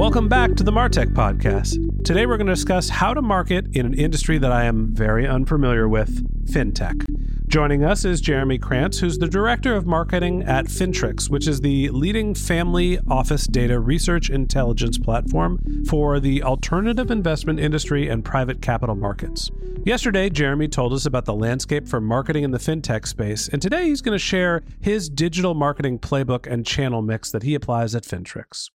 Welcome back to the Martech Podcast. Today we're going to discuss how to market in an industry that I am very unfamiliar with fintech. Joining us is Jeremy Krantz, who's the director of marketing at Fintrx, which is the leading family office data research intelligence platform for the alternative investment industry and private capital markets. Yesterday, Jeremy told us about the landscape for marketing in the fintech space, and today he's going to share his digital marketing playbook and channel mix that he applies at Fintrx.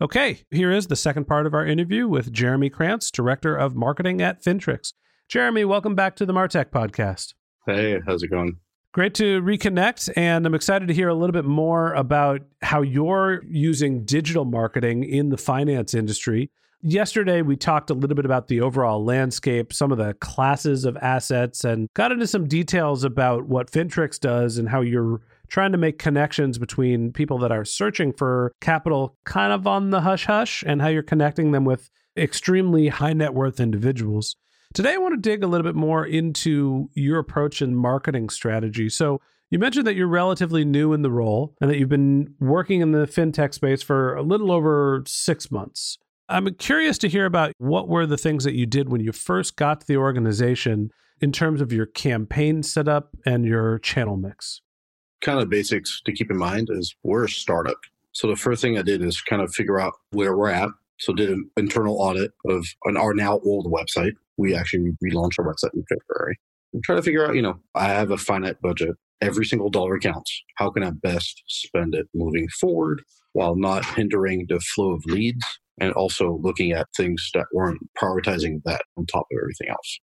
Okay, here is the second part of our interview with Jeremy Krantz, Director of Marketing at Fintrx. Jeremy, welcome back to the Martech podcast. Hey, how's it going? Great to reconnect, and I'm excited to hear a little bit more about how you're using digital marketing in the finance industry. Yesterday, we talked a little bit about the overall landscape, some of the classes of assets, and got into some details about what Fintrx does and how you're trying to make connections between people that are searching for capital kind of on the hush hush and how you're connecting them with extremely high net worth individuals. Today, I want to dig a little bit more into your approach and marketing strategy. So, you mentioned that you're relatively new in the role and that you've been working in the fintech space for a little over six months. I'm curious to hear about what were the things that you did when you first got to the organization in terms of your campaign setup and your channel mix kind of basics to keep in mind is we're a startup. So the first thing I did is kind of figure out where we're at. So did an internal audit of an our now old website. We actually relaunched our website in February. I'm trying to figure out, you know, I have a finite budget. Every single dollar counts. How can I best spend it moving forward while not hindering the flow of leads and also looking at things that weren't prioritizing that on top of everything else.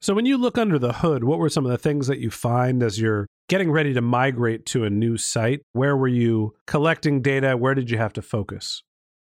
So, when you look under the hood, what were some of the things that you find as you're getting ready to migrate to a new site? Where were you collecting data? Where did you have to focus?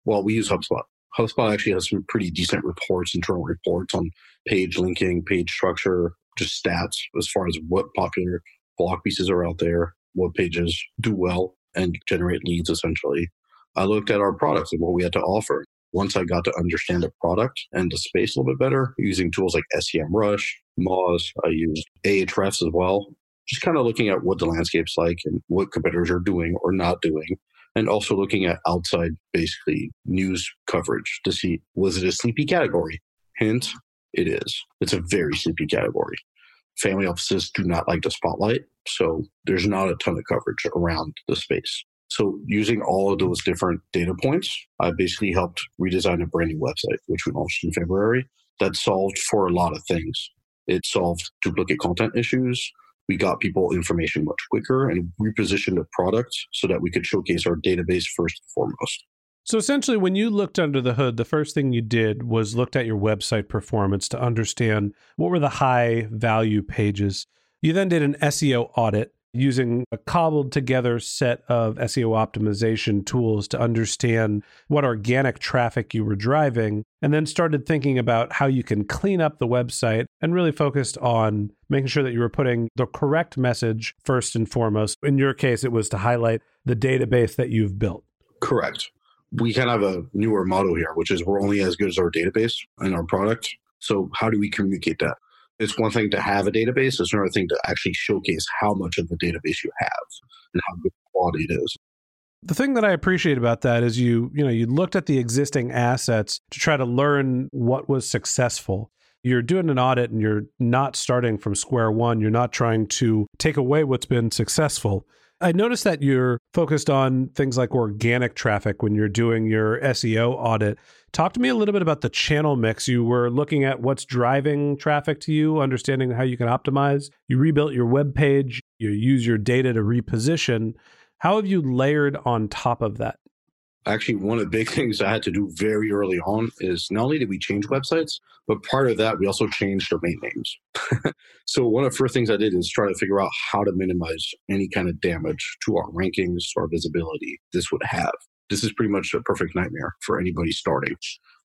Well, we use HubSpot. HubSpot actually has some pretty decent reports, internal reports on page linking, page structure, just stats as far as what popular blog pieces are out there, what pages do well and generate leads essentially. I looked at our products and what we had to offer once I got to understand the product and the space a little bit better, using tools like SEMrush, Moz, I used Ahrefs as well. Just kind of looking at what the landscape's like and what competitors are doing or not doing. And also looking at outside, basically, news coverage to see was it a sleepy category? Hint, it is. It's a very sleepy category. Family offices do not like the spotlight, so there's not a ton of coverage around the space. So using all of those different data points, I basically helped redesign a brand new website, which we launched in February, that solved for a lot of things. It solved duplicate content issues. We got people information much quicker and repositioned the product so that we could showcase our database first and foremost. So essentially, when you looked under the hood, the first thing you did was looked at your website performance to understand what were the high value pages. You then did an SEO audit using a cobbled together set of SEO optimization tools to understand what organic traffic you were driving, and then started thinking about how you can clean up the website and really focused on making sure that you were putting the correct message first and foremost. In your case, it was to highlight the database that you've built. Correct. We kind of have a newer motto here, which is we're only as good as our database and our product. So, how do we communicate that? It's one thing to have a database, it's another thing to actually showcase how much of the database you have and how good quality it is. The thing that I appreciate about that is you, you know, you looked at the existing assets to try to learn what was successful. You're doing an audit and you're not starting from square one. You're not trying to take away what's been successful. I noticed that you're focused on things like organic traffic when you're doing your SEO audit. Talk to me a little bit about the channel mix. You were looking at what's driving traffic to you, understanding how you can optimize. You rebuilt your web page, you use your data to reposition. How have you layered on top of that? Actually, one of the big things I had to do very early on is not only did we change websites, but part of that, we also changed domain names. so, one of the first things I did is try to figure out how to minimize any kind of damage to our rankings or visibility this would have. This is pretty much a perfect nightmare for anybody starting.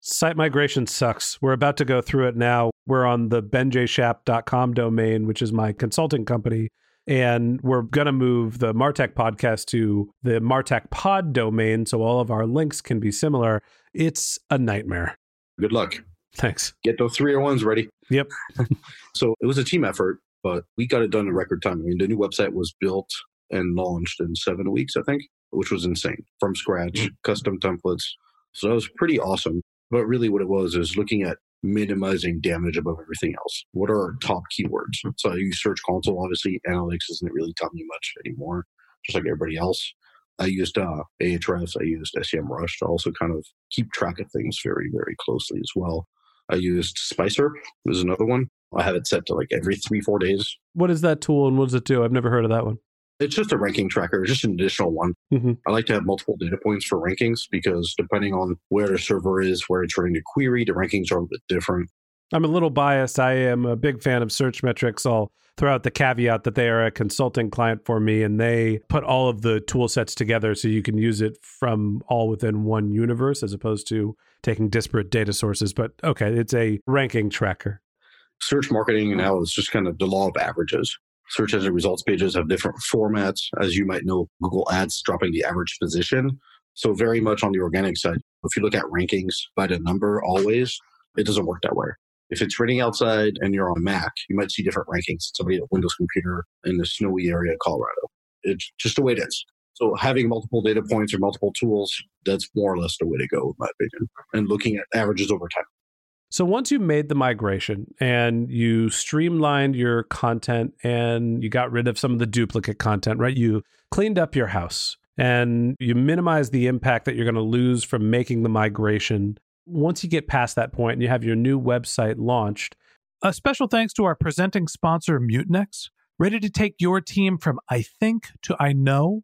Site migration sucks. We're about to go through it now. We're on the benjshap.com domain, which is my consulting company and we're going to move the Martech podcast to the Martech pod domain so all of our links can be similar. It's a nightmare. Good luck. Thanks. Get those 301s ready. Yep. so it was a team effort, but we got it done in record time. I mean, the new website was built and launched in seven weeks, I think, which was insane from scratch, mm-hmm. custom templates. So that was pretty awesome. But really, what it was is looking at minimizing damage above everything else. What are our top keywords? So I use Search Console. Obviously, analytics isn't really telling me much anymore, just like everybody else. I used uh, Ahrefs. I used SEMrush to also kind of keep track of things very, very closely as well. I used Spicer was another one. I have it set to like every three, four days. What is that tool and what does it do? I've never heard of that one. It's just a ranking tracker, just an additional one. Mm-hmm. I like to have multiple data points for rankings because depending on where the server is, where it's running the query, the rankings are a bit different. I'm a little biased. I am a big fan of Searchmetrics. I'll throw out the caveat that they are a consulting client for me and they put all of the tool sets together so you can use it from all within one universe as opposed to taking disparate data sources. But okay, it's a ranking tracker. Search marketing now is just kind of the law of averages search engine results pages have different formats. As you might know, Google Ads dropping the average position. So, very much on the organic side, if you look at rankings by the number always, it doesn't work that way. If it's raining outside and you're on Mac, you might see different rankings. Somebody at Windows computer in the snowy area of Colorado. It's just the way it is. So having multiple data points or multiple tools, that's more or less the way to go, in my opinion. And looking at averages over time. So once you made the migration and you streamlined your content and you got rid of some of the duplicate content, right? You cleaned up your house and you minimize the impact that you're going to lose from making the migration. Once you get past that point and you have your new website launched, a special thanks to our presenting sponsor, Mutinex, ready to take your team from I think to I know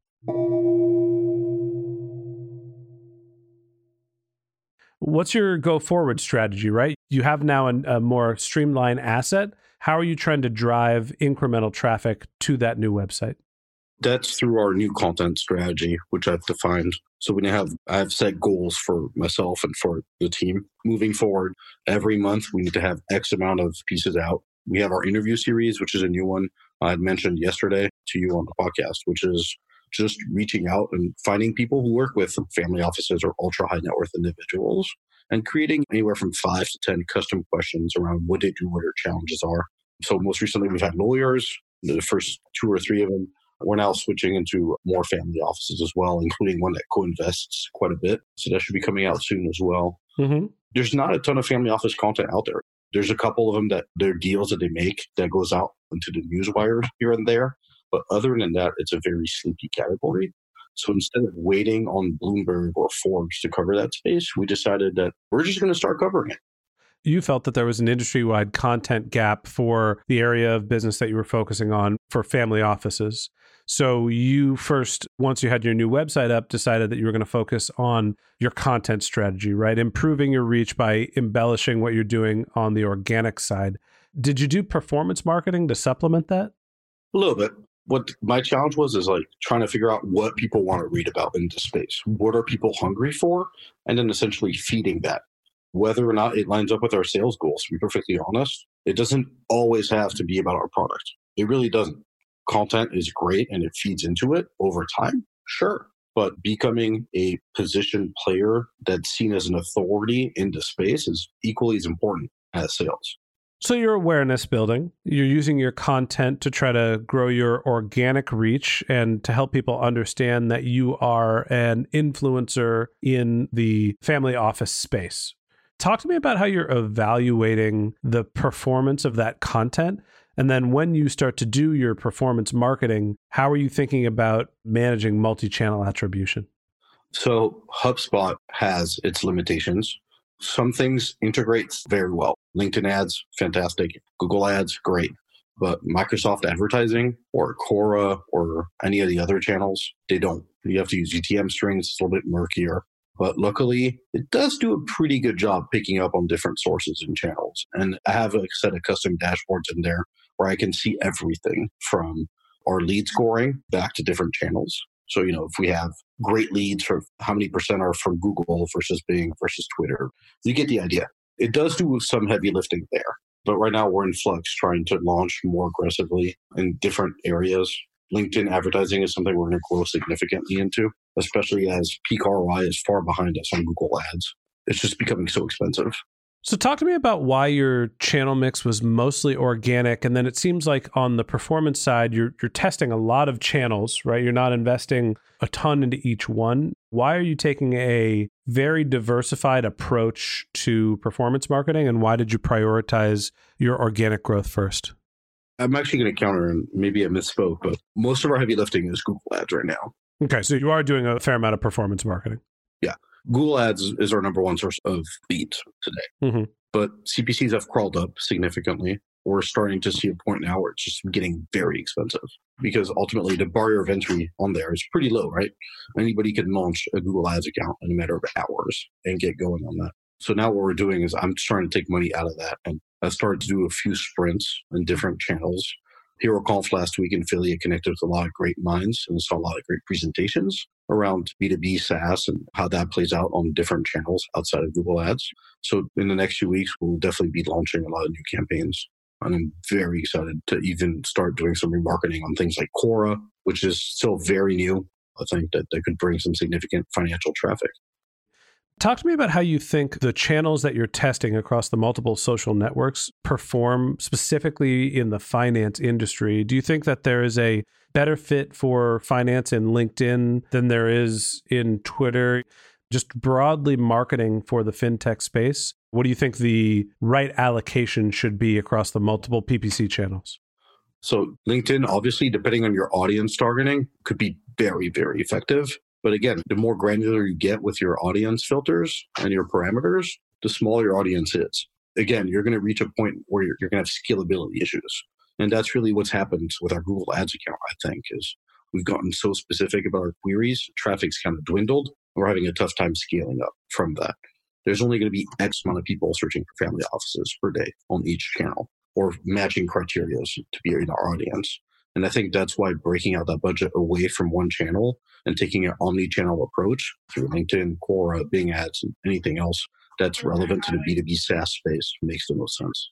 What's your go forward strategy, right? You have now a, a more streamlined asset. How are you trying to drive incremental traffic to that new website? That's through our new content strategy, which I've defined. So we have I have set goals for myself and for the team moving forward. Every month we need to have X amount of pieces out. We have our interview series, which is a new one I had mentioned yesterday to you on the podcast, which is just reaching out and finding people who work with family offices or ultra high net worth individuals and creating anywhere from five to 10 custom questions around what they do, what their challenges are. So most recently we've had lawyers, the first two or three of them. We're now switching into more family offices as well, including one that co-invests quite a bit. So that should be coming out soon as well. Mm-hmm. There's not a ton of family office content out there. There's a couple of them that they're deals that they make that goes out into the news wires here and there. But other than that, it's a very sleepy category. So instead of waiting on Bloomberg or Forbes to cover that space, we decided that we're just going to start covering it. You felt that there was an industry wide content gap for the area of business that you were focusing on for family offices. So you first, once you had your new website up, decided that you were going to focus on your content strategy, right? Improving your reach by embellishing what you're doing on the organic side. Did you do performance marketing to supplement that? A little bit what my challenge was is like trying to figure out what people want to read about into space. What are people hungry for? And then essentially feeding that. Whether or not it lines up with our sales goals, to be perfectly honest, it doesn't always have to be about our product. It really doesn't. Content is great and it feeds into it over time, sure. But becoming a position player that's seen as an authority into space is equally as important as sales. So you're awareness building. You're using your content to try to grow your organic reach and to help people understand that you are an influencer in the family office space. Talk to me about how you're evaluating the performance of that content. And then when you start to do your performance marketing, how are you thinking about managing multi channel attribution? So HubSpot has its limitations. Some things integrate very well. LinkedIn ads, fantastic. Google ads, great. But Microsoft advertising or Quora or any of the other channels, they don't. You have to use UTM strings. It's a little bit murkier. But luckily, it does do a pretty good job picking up on different sources and channels. And I have a set of custom dashboards in there where I can see everything from our lead scoring back to different channels. So, you know, if we have great leads for how many percent are from Google versus Bing versus Twitter, you get the idea. It does do some heavy lifting there. But right now we're in flux trying to launch more aggressively in different areas. LinkedIn advertising is something we're going to grow significantly into, especially as peak ROI is far behind us on Google ads. It's just becoming so expensive. So, talk to me about why your channel mix was mostly organic, and then it seems like on the performance side, you're you're testing a lot of channels, right? You're not investing a ton into each one. Why are you taking a very diversified approach to performance marketing, and why did you prioritize your organic growth first? I'm actually going to counter, and maybe I misspoke, but most of our heavy lifting is Google Ads right now. Okay, so you are doing a fair amount of performance marketing. Yeah. Google Ads is our number one source of leads today. Mm-hmm. But CPCs have crawled up significantly. We're starting to see a point now where it's just getting very expensive because ultimately the barrier of entry on there is pretty low, right? Anybody can launch a Google Ads account in a matter of hours and get going on that. So now what we're doing is I'm trying to take money out of that and I started to do a few sprints in different channels HeroConf last week in Philly. connected with a lot of great minds and saw a lot of great presentations around B2B SaaS and how that plays out on different channels outside of Google Ads. So in the next few weeks, we'll definitely be launching a lot of new campaigns. And I'm very excited to even start doing some remarketing on things like Quora, which is still very new. I think that that could bring some significant financial traffic. Talk to me about how you think the channels that you're testing across the multiple social networks perform specifically in the finance industry. Do you think that there is a better fit for finance in LinkedIn than there is in Twitter? Just broadly marketing for the fintech space. What do you think the right allocation should be across the multiple PPC channels? So, LinkedIn, obviously, depending on your audience targeting, could be very, very effective. But again, the more granular you get with your audience filters and your parameters, the smaller your audience is. Again, you're going to reach a point where you're, you're going to have scalability issues. And that's really what's happened with our Google Ads account, I think, is we've gotten so specific about our queries, traffic's kind of dwindled. We're having a tough time scaling up from that. There's only going to be X amount of people searching for family offices per day on each channel or matching criteria to be in our audience. And I think that's why breaking out that budget away from one channel and taking an omni-channel approach through LinkedIn, Quora, Bing Ads, and anything else that's relevant to the B2B SaaS space makes the most sense.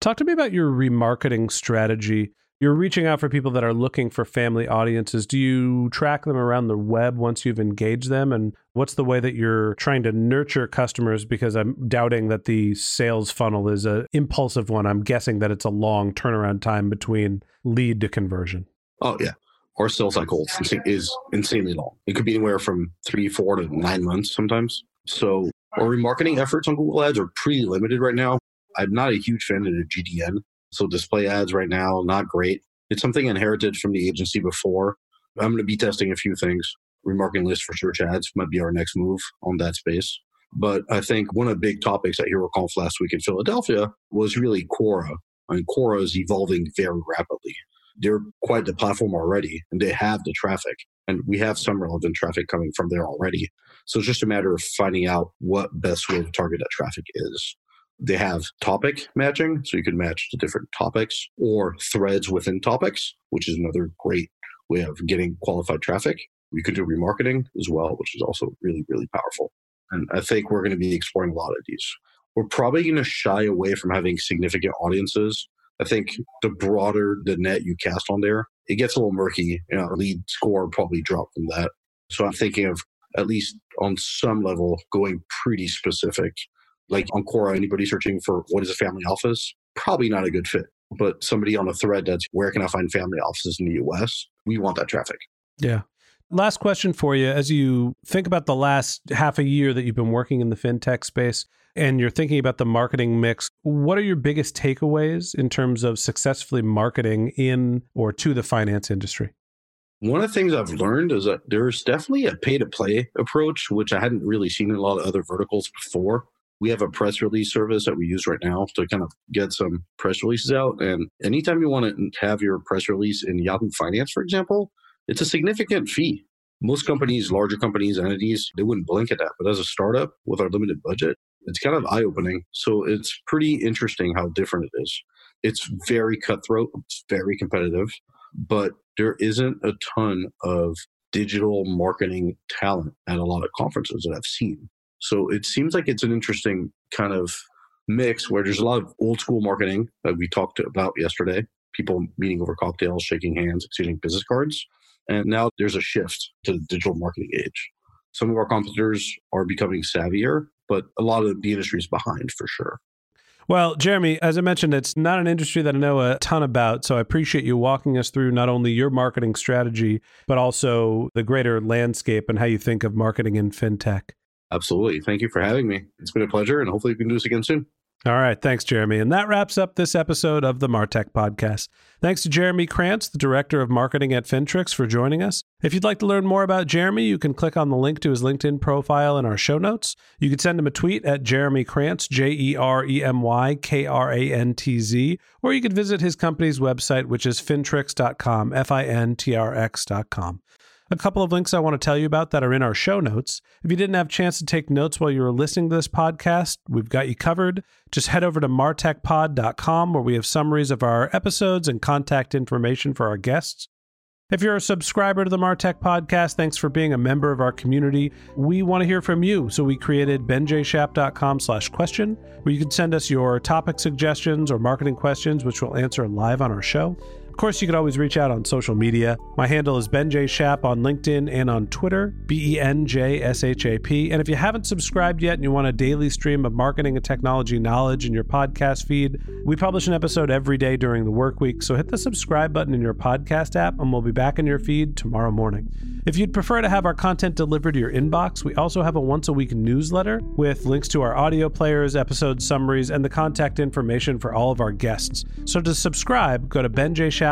Talk to me about your remarketing strategy. You're reaching out for people that are looking for family audiences. Do you track them around the web once you've engaged them? And what's the way that you're trying to nurture customers? Because I'm doubting that the sales funnel is an impulsive one. I'm guessing that it's a long turnaround time between lead to conversion. Oh, yeah. Our sales cycle is insanely long. It could be anywhere from three, four to nine months sometimes. So our remarketing efforts on Google Ads are pretty limited right now. I'm not a huge fan of the GDN. So display ads right now, not great. It's something inherited from the agency before. I'm going to be testing a few things. Remarketing list for search ads might be our next move on that space. But I think one of the big topics at HeroConf last week in Philadelphia was really Quora. I mean, Quora is evolving very rapidly. They're quite the platform already, and they have the traffic. And we have some relevant traffic coming from there already. So it's just a matter of finding out what best way to target that traffic is. They have topic matching, so you can match to different topics or threads within topics, which is another great way of getting qualified traffic. We could do remarketing as well, which is also really, really powerful. And I think we're going to be exploring a lot of these. We're probably going to shy away from having significant audiences. I think the broader the net you cast on there, it gets a little murky. You know, lead score probably drop from that. So I'm thinking of at least on some level going pretty specific like on Quora, anybody searching for what is a family office, probably not a good fit. But somebody on a thread that's where can I find family offices in the US? We want that traffic. Yeah. Last question for you. As you think about the last half a year that you've been working in the fintech space and you're thinking about the marketing mix, what are your biggest takeaways in terms of successfully marketing in or to the finance industry? One of the things I've learned is that there's definitely a pay to play approach, which I hadn't really seen in a lot of other verticals before we have a press release service that we use right now to kind of get some press releases out. And anytime you want to have your press release in Yahoo Finance, for example, it's a significant fee. Most companies, larger companies, entities, they wouldn't blink at that. But as a startup with our limited budget, it's kind of eye opening. So it's pretty interesting how different it is. It's very cutthroat, it's very competitive, but there isn't a ton of digital marketing talent at a lot of conferences that I've seen. So it seems like it's an interesting kind of mix where there's a lot of old school marketing that we talked about yesterday, people meeting over cocktails, shaking hands, exchanging business cards. And now there's a shift to the digital marketing age. Some of our competitors are becoming savvier, but a lot of the industry is behind for sure. Well, Jeremy, as I mentioned, it's not an industry that I know a ton about. So I appreciate you walking us through not only your marketing strategy, but also the greater landscape and how you think of marketing in fintech. Absolutely. Thank you for having me. It's been a pleasure, and hopefully we can do this again soon. All right. Thanks, Jeremy. And that wraps up this episode of the Martech Podcast. Thanks to Jeremy Krantz, the Director of Marketing at Fintrx, for joining us. If you'd like to learn more about Jeremy, you can click on the link to his LinkedIn profile in our show notes. You can send him a tweet at Jeremy Krantz, J E R E M Y K R A N T Z, or you could visit his company's website, which is fintrx.com, F I N T R X.com a couple of links I want to tell you about that are in our show notes. If you didn't have a chance to take notes while you were listening to this podcast, we've got you covered. Just head over to martechpod.com where we have summaries of our episodes and contact information for our guests. If you're a subscriber to the Martech podcast, thanks for being a member of our community. We want to hear from you, so we created benjshap.com slash question, where you can send us your topic suggestions or marketing questions, which we'll answer live on our show. Course, you can always reach out on social media. My handle is Ben J. Shap on LinkedIn and on Twitter, B E N J S H A P. And if you haven't subscribed yet and you want a daily stream of marketing and technology knowledge in your podcast feed, we publish an episode every day during the work week. So hit the subscribe button in your podcast app and we'll be back in your feed tomorrow morning. If you'd prefer to have our content delivered to your inbox, we also have a once a week newsletter with links to our audio players, episode summaries, and the contact information for all of our guests. So to subscribe, go to benjshap.com